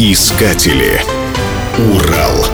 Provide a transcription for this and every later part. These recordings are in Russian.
Искатели. Урал.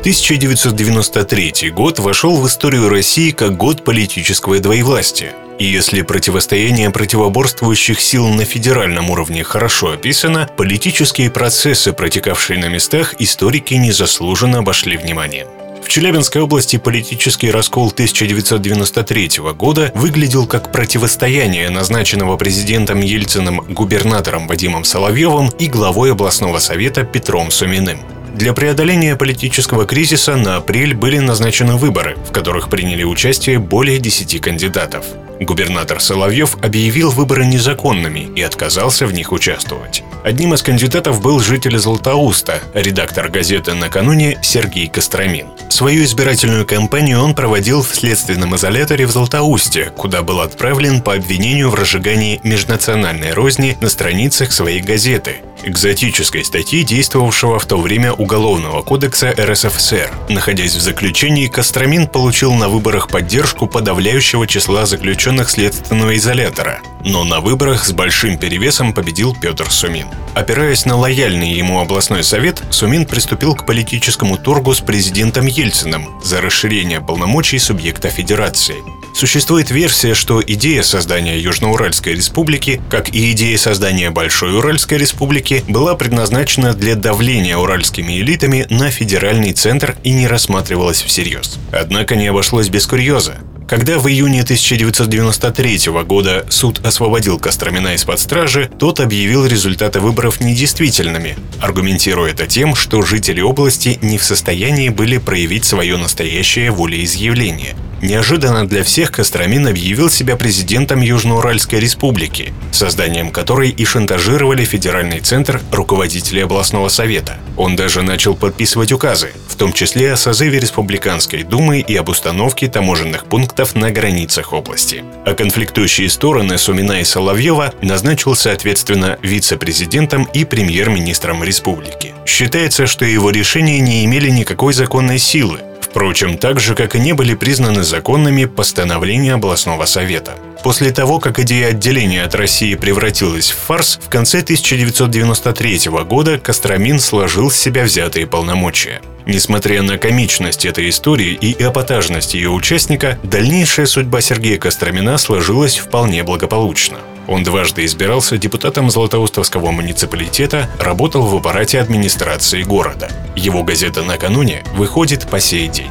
1993 год вошел в историю России как год политического двоевластия. И если противостояние противоборствующих сил на федеральном уровне хорошо описано, политические процессы, протекавшие на местах, историки незаслуженно обошли вниманием. В Челябинской области политический раскол 1993 года выглядел как противостояние назначенного президентом Ельциным губернатором Вадимом Соловьевым и главой областного совета Петром Суминым. Для преодоления политического кризиса на апрель были назначены выборы, в которых приняли участие более 10 кандидатов. Губернатор Соловьев объявил выборы незаконными и отказался в них участвовать. Одним из кандидатов был житель Златоуста, редактор газеты «Накануне» Сергей Костромин. Свою избирательную кампанию он проводил в следственном изоляторе в Златоусте, куда был отправлен по обвинению в разжигании межнациональной розни на страницах своей газеты, экзотической статьи, действовавшего в то время Уголовного кодекса РСФСР. Находясь в заключении, Костромин получил на выборах поддержку подавляющего числа заключенных следственного изолятора. Но на выборах с большим перевесом победил Петр Сумин. Опираясь на лояльный ему областной совет, Сумин приступил к политическому торгу с президентом Ельциным за расширение полномочий субъекта федерации. Существует версия, что идея создания Южноуральской республики, как и идея создания Большой Уральской республики, была предназначена для давления уральскими элитами на федеральный центр и не рассматривалась всерьез. Однако не обошлось без курьеза. Когда в июне 1993 года суд освободил Костромина из-под стражи, тот объявил результаты выборов недействительными, аргументируя это тем, что жители области не в состоянии были проявить свое настоящее волеизъявление – Неожиданно для всех Костромин объявил себя президентом Южноуральской республики, созданием которой и шантажировали федеральный центр руководителей областного совета. Он даже начал подписывать указы, в том числе о созыве Республиканской думы и об установке таможенных пунктов на границах области. А конфликтующие стороны Сумина и Соловьева назначил соответственно вице-президентом и премьер-министром республики. Считается, что его решения не имели никакой законной силы, Впрочем, так же, как и не были признаны законными постановления областного совета. После того, как идея отделения от России превратилась в фарс, в конце 1993 года Костромин сложил с себя взятые полномочия. Несмотря на комичность этой истории и эпатажность ее участника, дальнейшая судьба Сергея Костромина сложилась вполне благополучно. Он дважды избирался депутатом Златоустовского муниципалитета, работал в аппарате администрации города. Его газета «Накануне» выходит по сей день.